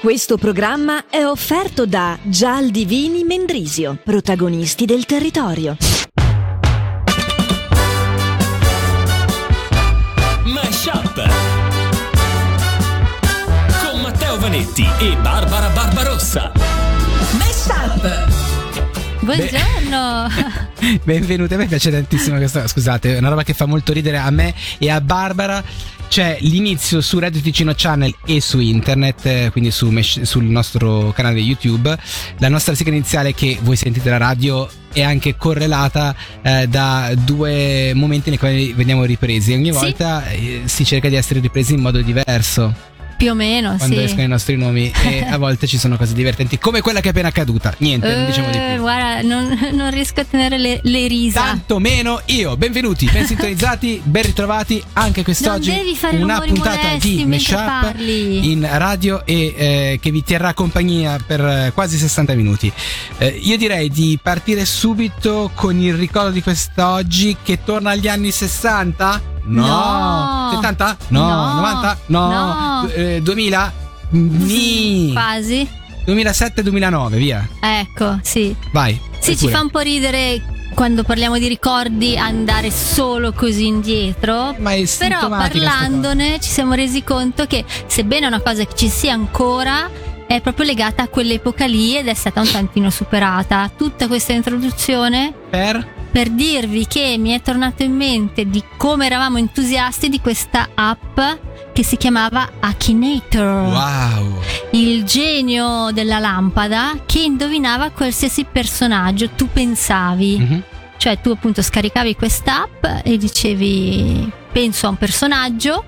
Questo programma è offerto da Gialdivini Mendrisio, protagonisti del territorio. Mashup con Matteo Vanetti e Barbara Barbarossa. Mashup. Buongiorno! Benvenuti, a me piace tantissimo questa, scusate, è una roba che fa molto ridere a me e a Barbara. C'è l'inizio su Radio Ticino Channel e su internet, eh, quindi su sul nostro canale YouTube. La nostra sigla iniziale che voi sentite la radio è anche correlata eh, da due momenti nei quali veniamo ripresi. Ogni Sì. volta eh, si cerca di essere ripresi in modo diverso Più o meno, quando sì. escono i nostri nomi e a volte ci sono cose divertenti, come quella che è appena accaduta. Niente, non diciamo di Eh, più. Guarda, non, non riesco a tenere le, le risa. Tanto meno io. Benvenuti, ben sintonizzati, ben ritrovati anche quest'oggi. Non devi fare una puntata di parli. in radio e eh, che vi terrà compagnia per eh, quasi 60 minuti. Eh, io direi di partire subito con il ricordo di quest'oggi che torna agli anni 60. No, No. 70? No, No. 90? No, No. Eh, 2000? Ni. Quasi. 2007-2009, via. Ecco, sì. Vai. Sì, ci pure. fa un po' ridere quando parliamo di ricordi andare solo così indietro. Ma è Però parlandone ci siamo resi conto che sebbene è una cosa che ci sia ancora è proprio legata a quell'epoca lì ed è stata un tantino superata. Tutta questa introduzione. Per? Per dirvi che mi è tornato in mente di come eravamo entusiasti di questa app che si chiamava Akinator, Wow. il genio della lampada che indovinava qualsiasi personaggio tu pensavi. Mhm. Cioè tu appunto scaricavi quest'app e dicevi penso a un personaggio,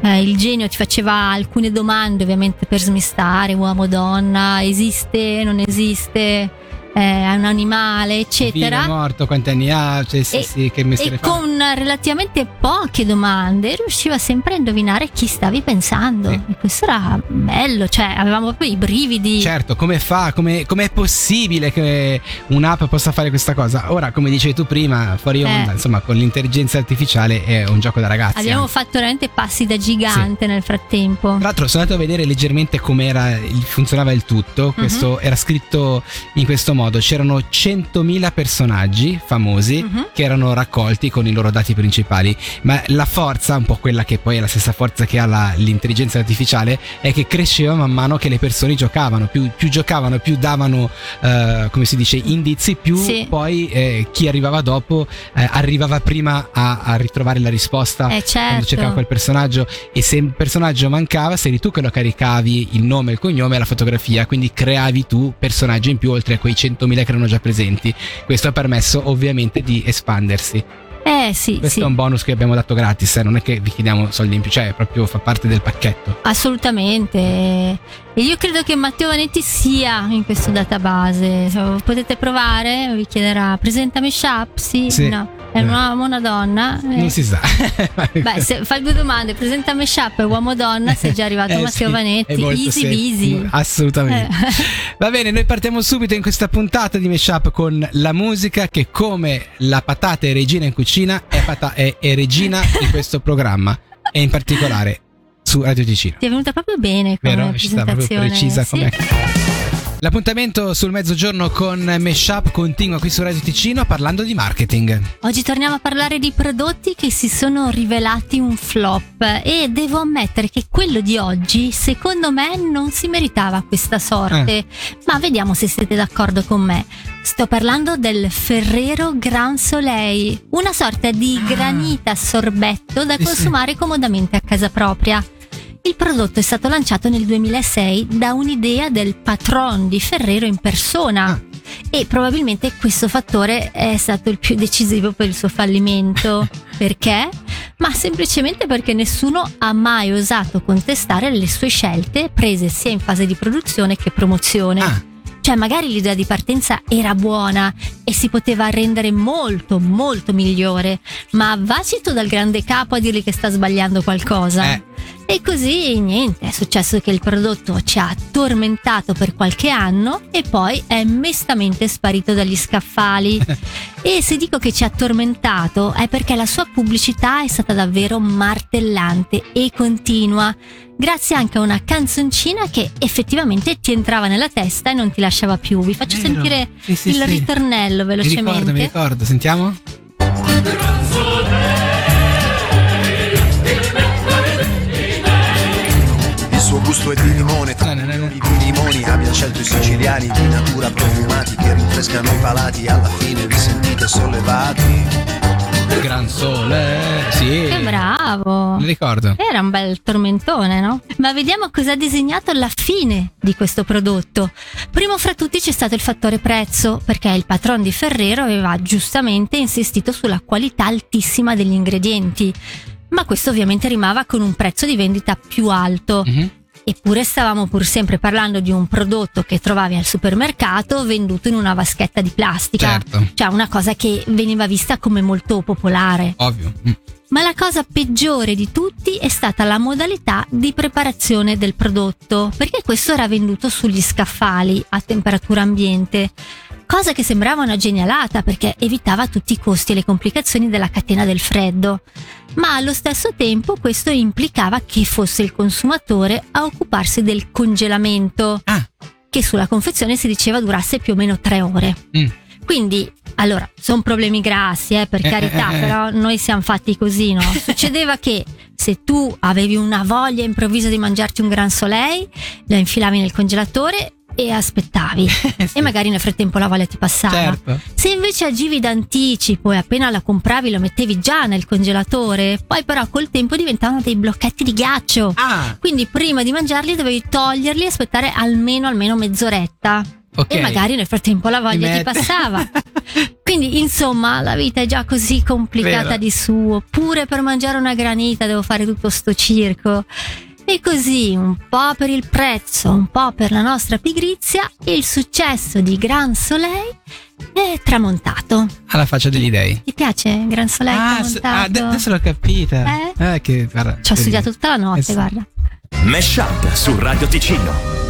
eh, il genio ti faceva alcune domande ovviamente per smistare uomo, donna, esiste, non esiste, eh, è un animale, eccetera. morto, quanti anni ha? Cioè, sì, E- sì, che mestiere E fa? con relativamente poche domande riusciva sempre a indovinare chi stavi pensando. Sì. E questo era bello, cioè avevamo proprio i brividi. Certo, come fa? Come è possibile che un'app possa fare questa cosa? Ora, come dicevi tu prima, fuori onda, Eh. insomma, con l'intelligenza artificiale è un gioco da ragazzi. Abbiamo anche. fatto veramente passi da gigante nel frattempo. Tra l'altro sono andato a vedere leggermente com'era il- funzionava il tutto. Questo era scritto in questo modo: c'erano 100.000 personaggi famosi Mhm. che erano raccolti con i loro dati principali. Ma la forza, un po' quella che poi è la stessa forza che ha la- l'intelligenza artificiale, è che cresceva man mano che le persone giocavano. Più, più giocavano, più davano, eh, come si dice, indizi, più Sì. poi eh, chi arrivava dopo eh, arrivava prima a, a ritrovare la risposta Eh, quando certo. cercava quel personaggio e se il personaggio mancava sei tu che lo caricavi il nome, il cognome e la fotografia quindi creavi tu personaggi in più oltre a quei 100.000 che erano già presenti questo ha permesso ovviamente di espandersi Eh sì, questo sì. è un bonus che abbiamo dato gratis eh, non è che vi chiediamo soldi in più cioè proprio fa parte del pacchetto Assolutamente. E io credo che Matteo Vanetti sia in questo database. So, Potete provare, vi chiederà presentami Shop? Sì, Sì. no. È Eh. un uomo o una donna? Eh, non si sa Beh, se fai due domande, presentami Shop e uomo o donna, sei già arrivato Eh, Matteo sì, Vanetti. è Easy semplice. easy. assolutamente Eh. Va bene, noi partiamo subito in questa puntata di Meshup con la musica che come la patata è regina in cucina è, pata- è- è regina in questo programma e in particolare su Radio Ticino. Ti è venuta proprio bene come Vero? Ci sta proprio precisa sì. com'è. L'appuntamento sul mezzogiorno con Meshup continua qui su Radio Ticino parlando di marketing. Oggi torniamo a parlare di prodotti che si sono rivelati un flop e devo ammettere che quello di oggi secondo me non si meritava questa sorte, Eh. ma vediamo se siete d'accordo con me. Sto parlando del Ferrero Gran Soleil, una sorta di granita a sorbetto da Ah. Consumare comodamente a casa propria. Il prodotto è stato lanciato nel 2006 da un'idea del patron di Ferrero in persona Ah. e probabilmente questo fattore è stato il più decisivo per il suo fallimento. Perché? Ma semplicemente perché nessuno ha mai osato contestare le sue scelte prese sia in fase di produzione che promozione. Ah, Cioè, magari l'idea di partenza era buona e si poteva rendere molto, molto migliore, ma vacito dal grande capo a dirgli che sta sbagliando qualcosa. Eh. E così niente, è successo che il prodotto ci ha tormentato per qualche anno e poi è mestamente sparito dagli scaffali. e se dico che ci ha tormentato è perché la sua pubblicità è stata davvero martellante e continua, grazie anche a una canzoncina che effettivamente ti entrava nella testa e non ti lasciava più. Vi faccio Vero. sentire Sì, sì, il sì. ritornello Mi ricordo, mi velocemente. ricordo, sentiamo? Suo gusto è di limone, tra no. milioni di limoni abbia scelto i siciliani di natura profumati che rinfrescano i palati, alla fine vi sentite sollevati. Gran sole, sì. Che bravo! Mi ricordo. Era un bel tormentone, no? Ma vediamo cosa ha disegnato alla fine di questo prodotto. Primo fra tutti c'è stato il fattore prezzo, perché il patron di Ferrero aveva giustamente insistito sulla qualità altissima degli ingredienti. Ma questo ovviamente rimava con un prezzo di vendita più alto. Mhm. Eppure stavamo pur sempre parlando di un prodotto che trovavi al supermercato venduto in una vaschetta di plastica. Certo. Cioè una cosa che veniva vista come molto popolare. Ovvio. Mm. Ma la cosa peggiore di tutti è stata la modalità di preparazione del prodotto, perché questo era venduto sugli scaffali a temperatura ambiente, cosa che sembrava una genialata perché evitava tutti i costi e le complicazioni della catena del freddo. Ma allo stesso tempo questo implicava che fosse il consumatore a occuparsi del congelamento, Ah, che sulla confezione si diceva durasse più o meno tre ore. mm. Quindi, allora, sono problemi grassi, eh, per Eh, carità, eh, eh, eh. però noi siamo fatti così, no? Succedeva che se tu avevi una voglia improvvisa di mangiarti un gran soleil, la infilavi nel congelatore e aspettavi. Sì. E magari nel frattempo la voglia ti passava. Certo. Se invece agivi d'anticipo e appena la compravi lo mettevi già nel congelatore, poi però col tempo diventavano dei blocchetti di ghiaccio. Ah, Quindi prima di mangiarli dovevi toglierli e aspettare almeno almeno mezz'oretta. ok. E magari nel frattempo la voglia ti mette- passava. Quindi, insomma, la vita è già così complicata Vero. di suo. Pure per mangiare una granita devo fare tutto sto circo. E così, un po' per il prezzo, un po' per la nostra pigrizia, il successo di Gran Soleil è tramontato. Alla faccia degli dei. Ti piace Gran Soleil Ah, s- tramontato? ah, de- adesso l'ho capita. Eh? che, guarda, Ci ho studiato tutta la notte, Eh sì. guarda. Mesh Up su Radio Ticino.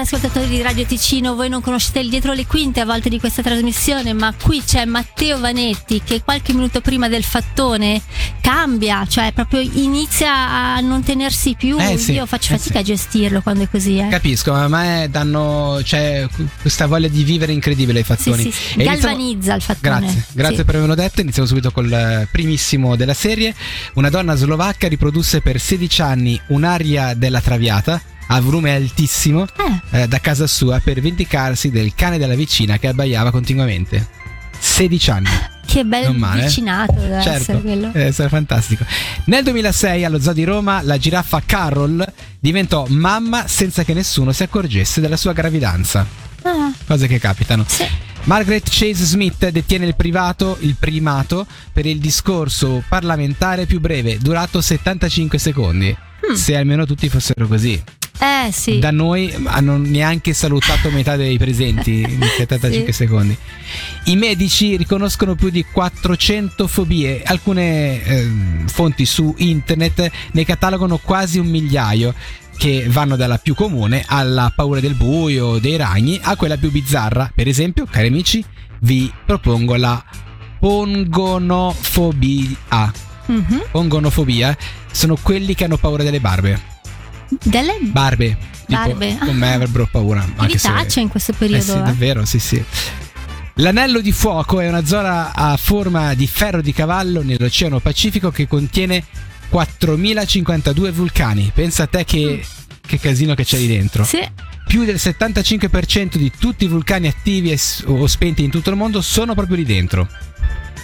Cari ascoltatori di Radio Ticino, voi non conoscete il dietro le quinte a volte di questa trasmissione, ma qui c'è Matteo Vanetti che qualche minuto prima del fattone cambia, cioè proprio inizia a non tenersi più. Eh sì, Io faccio eh fatica sì. a gestirlo quando è così, eh. Capisco, ma a me danno c'è questa voglia di vivere incredibile ai fattoni. sì, sì. E iniziamo- Galvanizza il fattone. Grazie, grazie per avermelo detto. Iniziamo subito col eh, primissimo della serie. Una donna slovacca riprodusse per 16 anni un'aria della Traviata a volume altissimo Eh, eh, da casa sua per vendicarsi del cane della vicina che abbaiava continuamente. 16 anni. che bel Non male, eh? vicinato deve essere Certo, quello. deve essere fantastico. Nel 2006 allo Zoo di Roma la giraffa Carol diventò mamma senza che nessuno si accorgesse della sua gravidanza. Ah, Cose che capitano. sì. Margaret Chase Smith detiene il privato, il primato per il discorso parlamentare più breve, durato 75 secondi. Mm. Se almeno tutti fossero così. Eh sì. Da noi hanno neanche salutato metà dei presenti in 75 Sì. secondi. I medici riconoscono più di 400 fobie. Alcune ehm, fonti su internet ne catalogano quasi un migliaio che vanno dalla più comune alla paura del buio, dei ragni, a quella più bizzarra. Per esempio, cari amici, vi propongo la pongonofobia. Mhm. Pongonofobia sono quelli che hanno paura delle barbe. Delle Barbe. Tipo, Barbe. Con me avrebbero paura. Anche se... in questo Eh periodo. sì, eh. davvero, sì, sì. L'anello di fuoco è una zona a forma di ferro di cavallo nell'Oceano Pacifico che contiene 4052 vulcani. Pensa a te che, che casino che c'è lì dentro. Sì. Più del 75% di tutti i vulcani attivi e o spenti in tutto il mondo sono proprio lì dentro.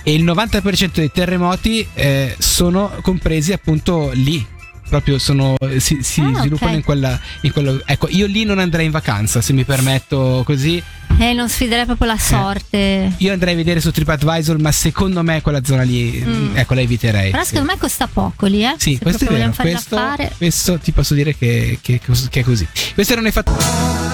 E il 90% dei terremoti eh, sono compresi appunto lì. Proprio sono, si, si Ah, sviluppano ok. in, quella, in quello. Ecco, io lì non andrei in vacanza, se mi permetto così. Eh, non sfiderei proprio la sorte. Io andrei a vedere su TripAdvisor, ma secondo me quella zona lì, Mm. ecco, la eviterei. Però secondo me costa poco lì, eh. Sì, Se questo è vero. Questo, questo ti posso dire che, che- che è così. Questi erano i fatti.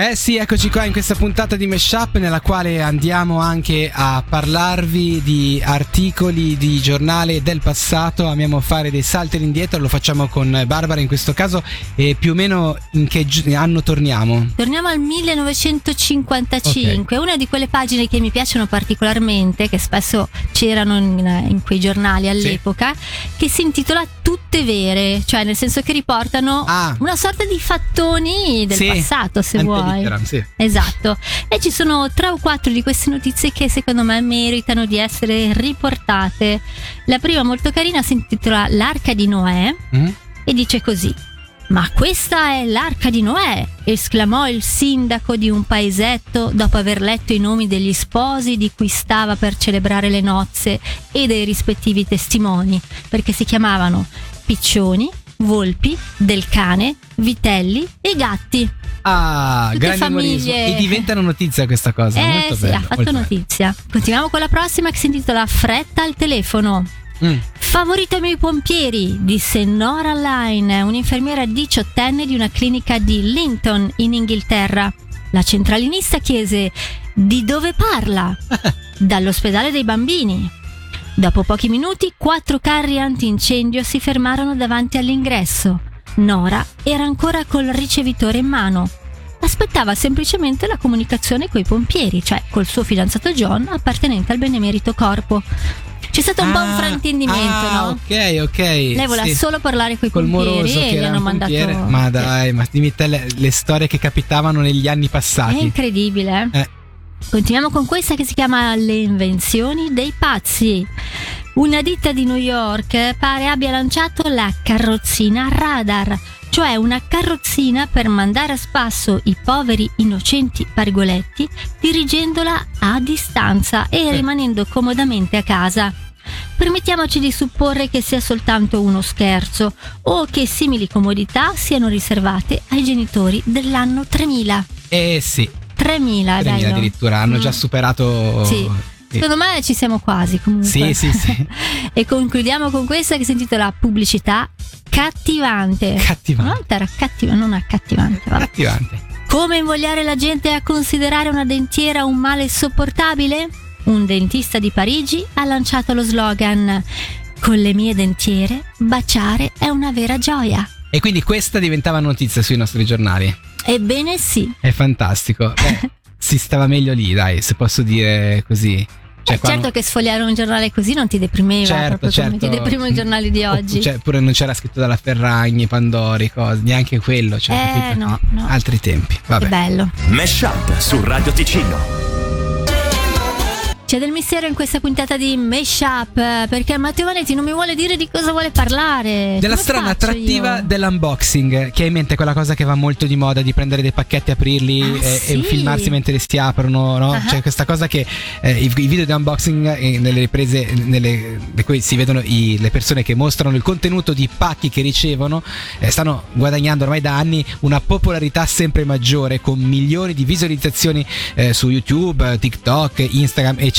Eh sì, eccoci qua in questa puntata di Meshup nella quale andiamo anche a parlarvi di articoli di giornale del passato, amiamo fare dei salti all'indietro, lo facciamo con Barbara in questo caso e più o meno in che anno torniamo? Torniamo al 1955, una di quelle pagine che mi piacciono particolarmente, che spesso c'erano in, in quei giornali all'epoca, che si intitola Tutte vere, cioè nel senso che riportano Ah. una sorta di fattoni del Sì, passato, se ante vuoi. Litteram, sì. Esatto. E ci sono tre o quattro di queste notizie che secondo me meritano di essere riportate. La prima molto carina si intitola L'arca di Noè Mm? e dice così. Ma questa è l'arca di Noè! esclamò il sindaco di un paesetto dopo aver letto i nomi degli sposi di cui stava per celebrare le nozze e dei rispettivi testimoni, perché si chiamavano Piccioni, Volpi, Del Cane, Vitelli e Gatti. Ah, Tutte grande umorismo. famiglie. E diventano notizia questa cosa. Eh molto sì, bello, ha fatto molto bello. notizia. Continuiamo con la prossima che si intitola Fretta al telefono. Mm. Favoritemi i pompieri, disse Nora Line, un'infermiera diciottenne di una clinica di Linton in Inghilterra. La centralinista chiese: Di dove parla? Dall'ospedale dei bambini. Dopo pochi minuti, quattro carri antincendio si fermarono davanti all'ingresso. Nora era ancora col ricevitore in mano. Aspettava semplicemente la comunicazione coi pompieri, cioè col suo fidanzato John, appartenente al benemerito corpo. C'è stato un po' un Ah, fraintendimento, ah, no? Ok, ok. Lei voleva sì. solo parlare coi Col pompieri moroso e gli hanno mandato. Ma dai, ma dimmi te le, le storie che capitavano negli anni È passati. incredibile. Eh. Continuiamo con questa che si chiama Le invenzioni dei pazzi. Una ditta di New York pare abbia lanciato la carrozzina radar, cioè una carrozzina per mandare a spasso i poveri innocenti pargoletti dirigendola a distanza e rimanendo comodamente a casa. Permettiamoci di supporre che sia soltanto uno scherzo o che simili comodità siano riservate ai genitori dell'anno 3000. Eh sì, 3000, 3000 bello. addirittura, hanno già Mm. superato. Sì. Secondo me ci siamo quasi comunque. Sì, sì, sì. e concludiamo con questa che si intitola Pubblicità cattivante. Cattivante. Volta era cattiva, non accattivante. vabbè. Attivante. Come invogliare la gente a considerare una dentiera un male sopportabile? Un dentista di Parigi ha lanciato lo slogan Con le mie dentiere, baciare è una vera gioia. E quindi questa diventava notizia sui nostri giornali. Ebbene sì. È fantastico. Beh, si stava meglio lì, dai, se posso dire così. Cioè, Eh, certo non- che sfogliare un giornale così non ti deprimeva certo, proprio certo. come ti deprimono i giornali di oggi. Cioè, pure non c'era scritto dalla Ferragni, Pandori, cose, neanche quello. Cioè, Eh, no, no. Altri tempi. Che Vabbè. bello. Mesh Up su Radio Ticino. C'è del mistero in questa puntata di Meshup eh, perché Matteo Vanetti non mi vuole dire di cosa vuole parlare. Della Come strana attrattiva io? dell'unboxing, che hai in mente quella cosa che va molto di moda di prendere dei pacchetti, aprirli Ah, e, sì. e filmarsi mentre si aprono, no? Ah. Cioè questa cosa che eh, i, i video di unboxing eh, nelle riprese nelle, in cui si vedono i- le persone che mostrano il contenuto di pacchi che ricevono eh, stanno guadagnando ormai da anni una popolarità sempre maggiore con milioni di visualizzazioni eh, su YouTube, eh, TikTok, Instagram, eccetera.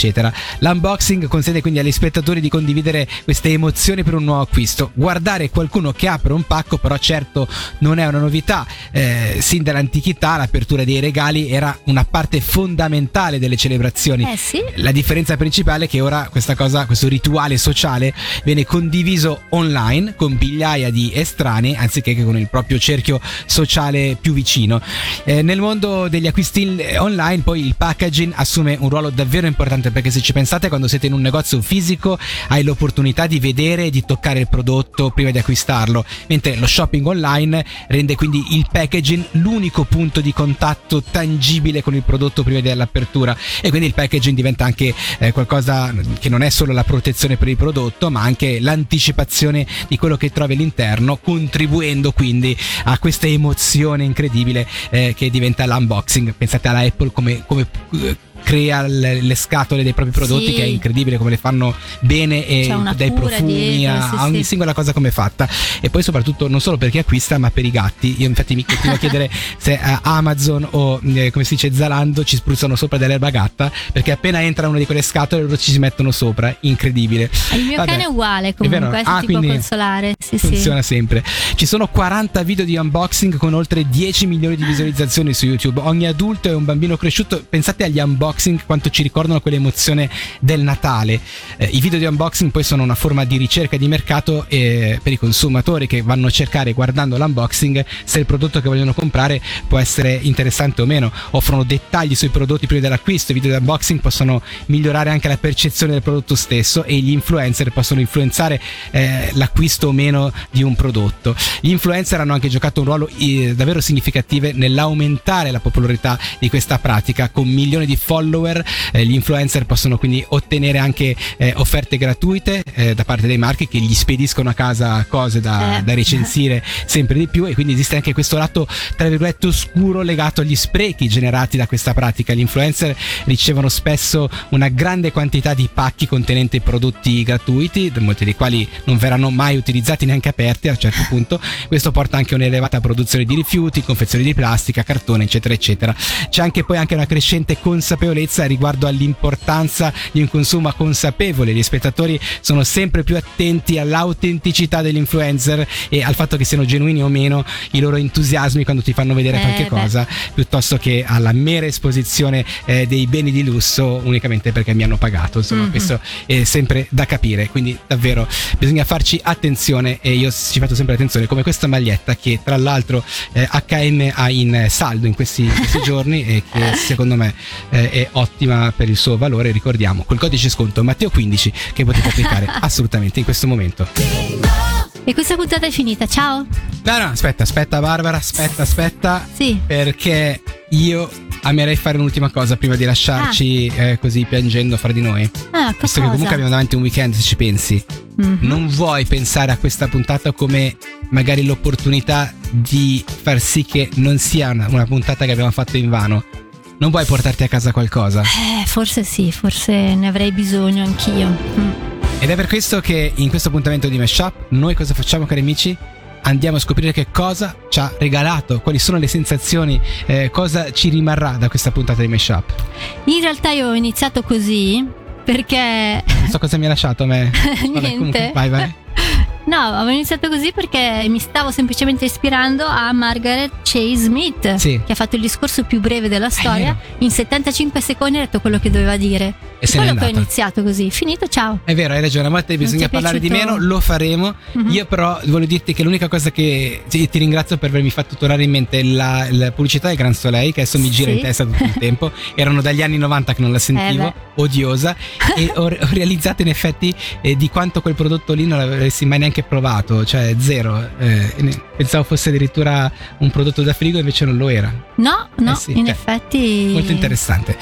L'unboxing consente quindi agli spettatori di condividere queste emozioni per un nuovo acquisto. Guardare qualcuno che apre un pacco, però, certo non è una novità. Eh, sin dall'antichità, l'apertura dei regali era una parte fondamentale delle celebrazioni. Eh sì. La differenza principale è che ora questa cosa, questo rituale sociale viene condiviso online con migliaia di estranei anziché che con il proprio cerchio sociale più vicino. Eh, nel mondo degli acquisti in- online poi il packaging assume un ruolo davvero importante perché se ci pensate quando siete in un negozio fisico hai l'opportunità di vedere e di toccare il prodotto prima di acquistarlo, mentre lo shopping online rende quindi il packaging l'unico punto di contatto tangibile con il prodotto prima dell'apertura e quindi il packaging diventa anche eh, qualcosa che non è solo la protezione per il prodotto ma anche l'anticipazione di quello che trovi all'interno contribuendo quindi a questa emozione incredibile eh, che diventa l'unboxing. Pensate alla Apple come, come eh, crea le, le scatole dei propri prodotti Sì. che è incredibile come le fanno bene e dai profumi dietro, a, sì, a ogni sì. singola cosa come è fatta e poi soprattutto non solo per chi acquista ma per i gatti io infatti mi continuo a chiedere se eh, Amazon o eh, come si dice Zalando ci spruzzano sopra dell'erba gatta perché appena entra una di quelle scatole loro ci si mettono sopra incredibile Il mio Vabbè. cane è uguale È comunque, Ah, si può consolare. Sì, sì. funziona sempre. Ci sono 40 video di unboxing con oltre 10 milioni di visualizzazioni su YouTube. Ogni adulto è un bambino cresciuto. Pensate agli unboxing quanto ci ricordano quell'emozione del Natale. Eh, I video di unboxing poi sono una forma di ricerca di mercato eh, per i consumatori che vanno a cercare guardando l'unboxing se il prodotto che vogliono comprare può essere interessante o meno. Offrono dettagli sui prodotti prima dell'acquisto. I video di unboxing possono migliorare anche la percezione del prodotto stesso e gli influencer possono influenzare eh, l'acquisto o meno di un prodotto. Gli influencer hanno anche giocato un ruolo eh, davvero significativo nell'aumentare la popolarità di questa pratica con milioni di follower. Eh, gli influencer possono quindi ottenere anche eh, offerte gratuite eh, da parte dei marchi che gli spediscono a casa cose da, Eh. da recensire sempre di più e quindi esiste anche questo lato tra virgolette oscuro legato agli sprechi generati da questa pratica. Gli influencer ricevono spesso una grande quantità di pacchi contenenti prodotti gratuiti, molti dei quali non verranno mai utilizzati neanche aperti a un certo punto. Questo porta anche a un'elevata produzione di rifiuti, confezioni di plastica, cartone, eccetera, eccetera. C'è anche poi anche una crescente consapevolezza riguardo all'importanza di un consumo consapevole. Gli spettatori sono sempre più attenti all'autenticità degli influencer e al fatto che siano genuini o meno i loro entusiasmi quando ti fanno vedere Eh, qualche beh. cosa, piuttosto che alla mera esposizione eh, dei beni di lusso unicamente perché mi hanno pagato. Insomma, Mhm. questo è sempre da capire. Quindi, davvero bisogna farci attenzione. E io ci faccio sempre attenzione, come questa maglietta che, tra l'altro, eh, HM ha in saldo in questi, in questi giorni e che secondo me eh, è ottima per il suo valore. Ricordiamo col codice sconto Matteo 15 che potete applicare assolutamente in questo momento. E questa puntata è finita, ciao. No, no, aspetta, aspetta, Barbara, aspetta, aspetta. Sì. Perché io amerei fare un'ultima cosa prima di lasciarci eh, così piangendo fra di noi. Ah, Visto che comunque abbiamo davanti un weekend, se ci pensi. Mhm. Non vuoi pensare a questa puntata come magari l'opportunità di far sì che non sia una, una puntata che abbiamo fatto in vano. Non vuoi portarti a casa qualcosa. Eh, forse sì, forse ne avrei bisogno anch'io. Mm. Ed è per questo che in questo appuntamento di Mashup noi cosa facciamo cari amici? Andiamo a scoprire che cosa ci ha regalato, quali sono le sensazioni, eh, cosa ci rimarrà da questa puntata di Mashup. In realtà io ho iniziato così perché Non so cosa mi ha lasciato a me. Vabbè, Niente. comunque, vai, vai. No, avevo iniziato così perché mi stavo semplicemente ispirando a Margaret Chase Smith, Sì. che ha fatto il discorso più breve della storia. In 75 secondi ha detto quello che doveva dire. E se n'è quello che ho iniziato così. Finito, ciao. È vero, hai ragione, a volte bisogna parlare di meno, lo faremo. Mhm. Io però voglio dirti che l'unica cosa che ti ringrazio per avermi fatto tornare in mente la, la pubblicità del Gran Soleil, che adesso mi gira Sì. in testa tutto il tempo. Erano dagli anni 90 che non la sentivo, Eh odiosa, e ho, ho realizzato in effetti eh, di quanto quel prodotto lì non l'avessi mai neanche provato, cioè zero. Eh, pensavo fosse addirittura un prodotto da frigo, invece non lo era. No, no, Eh sì, in cioè, effetti. Molto interessante.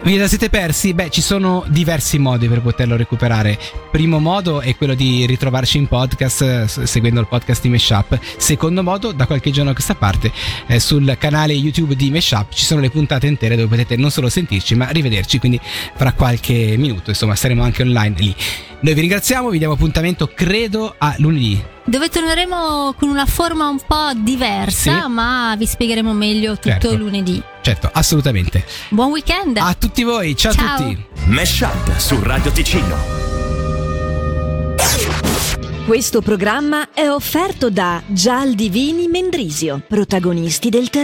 Vi la siete persi? Beh, ci sono diversi modi per poterlo recuperare. Primo modo è quello di ritrovarci in podcast seguendo il podcast di Meshup. Secondo modo, da qualche giorno a questa parte, eh, sul canale YouTube di Meshup ci sono le puntate intere dove potete non solo sentirci, ma rivederci. Quindi fra qualche minuto, insomma, saremo anche online lì. Noi vi ringraziamo, vi diamo appuntamento, credo, a lunedì. Dove torneremo con una forma un po' diversa, Sì. ma vi spiegheremo meglio tutto Certo. lunedì. Certo, assolutamente. Buon weekend! A tutti voi, ciao, Ciao. a tutti. Mashup su Radio Ticino. Questo programma è offerto da Gial Divini Mendrisio, protagonisti del terreno.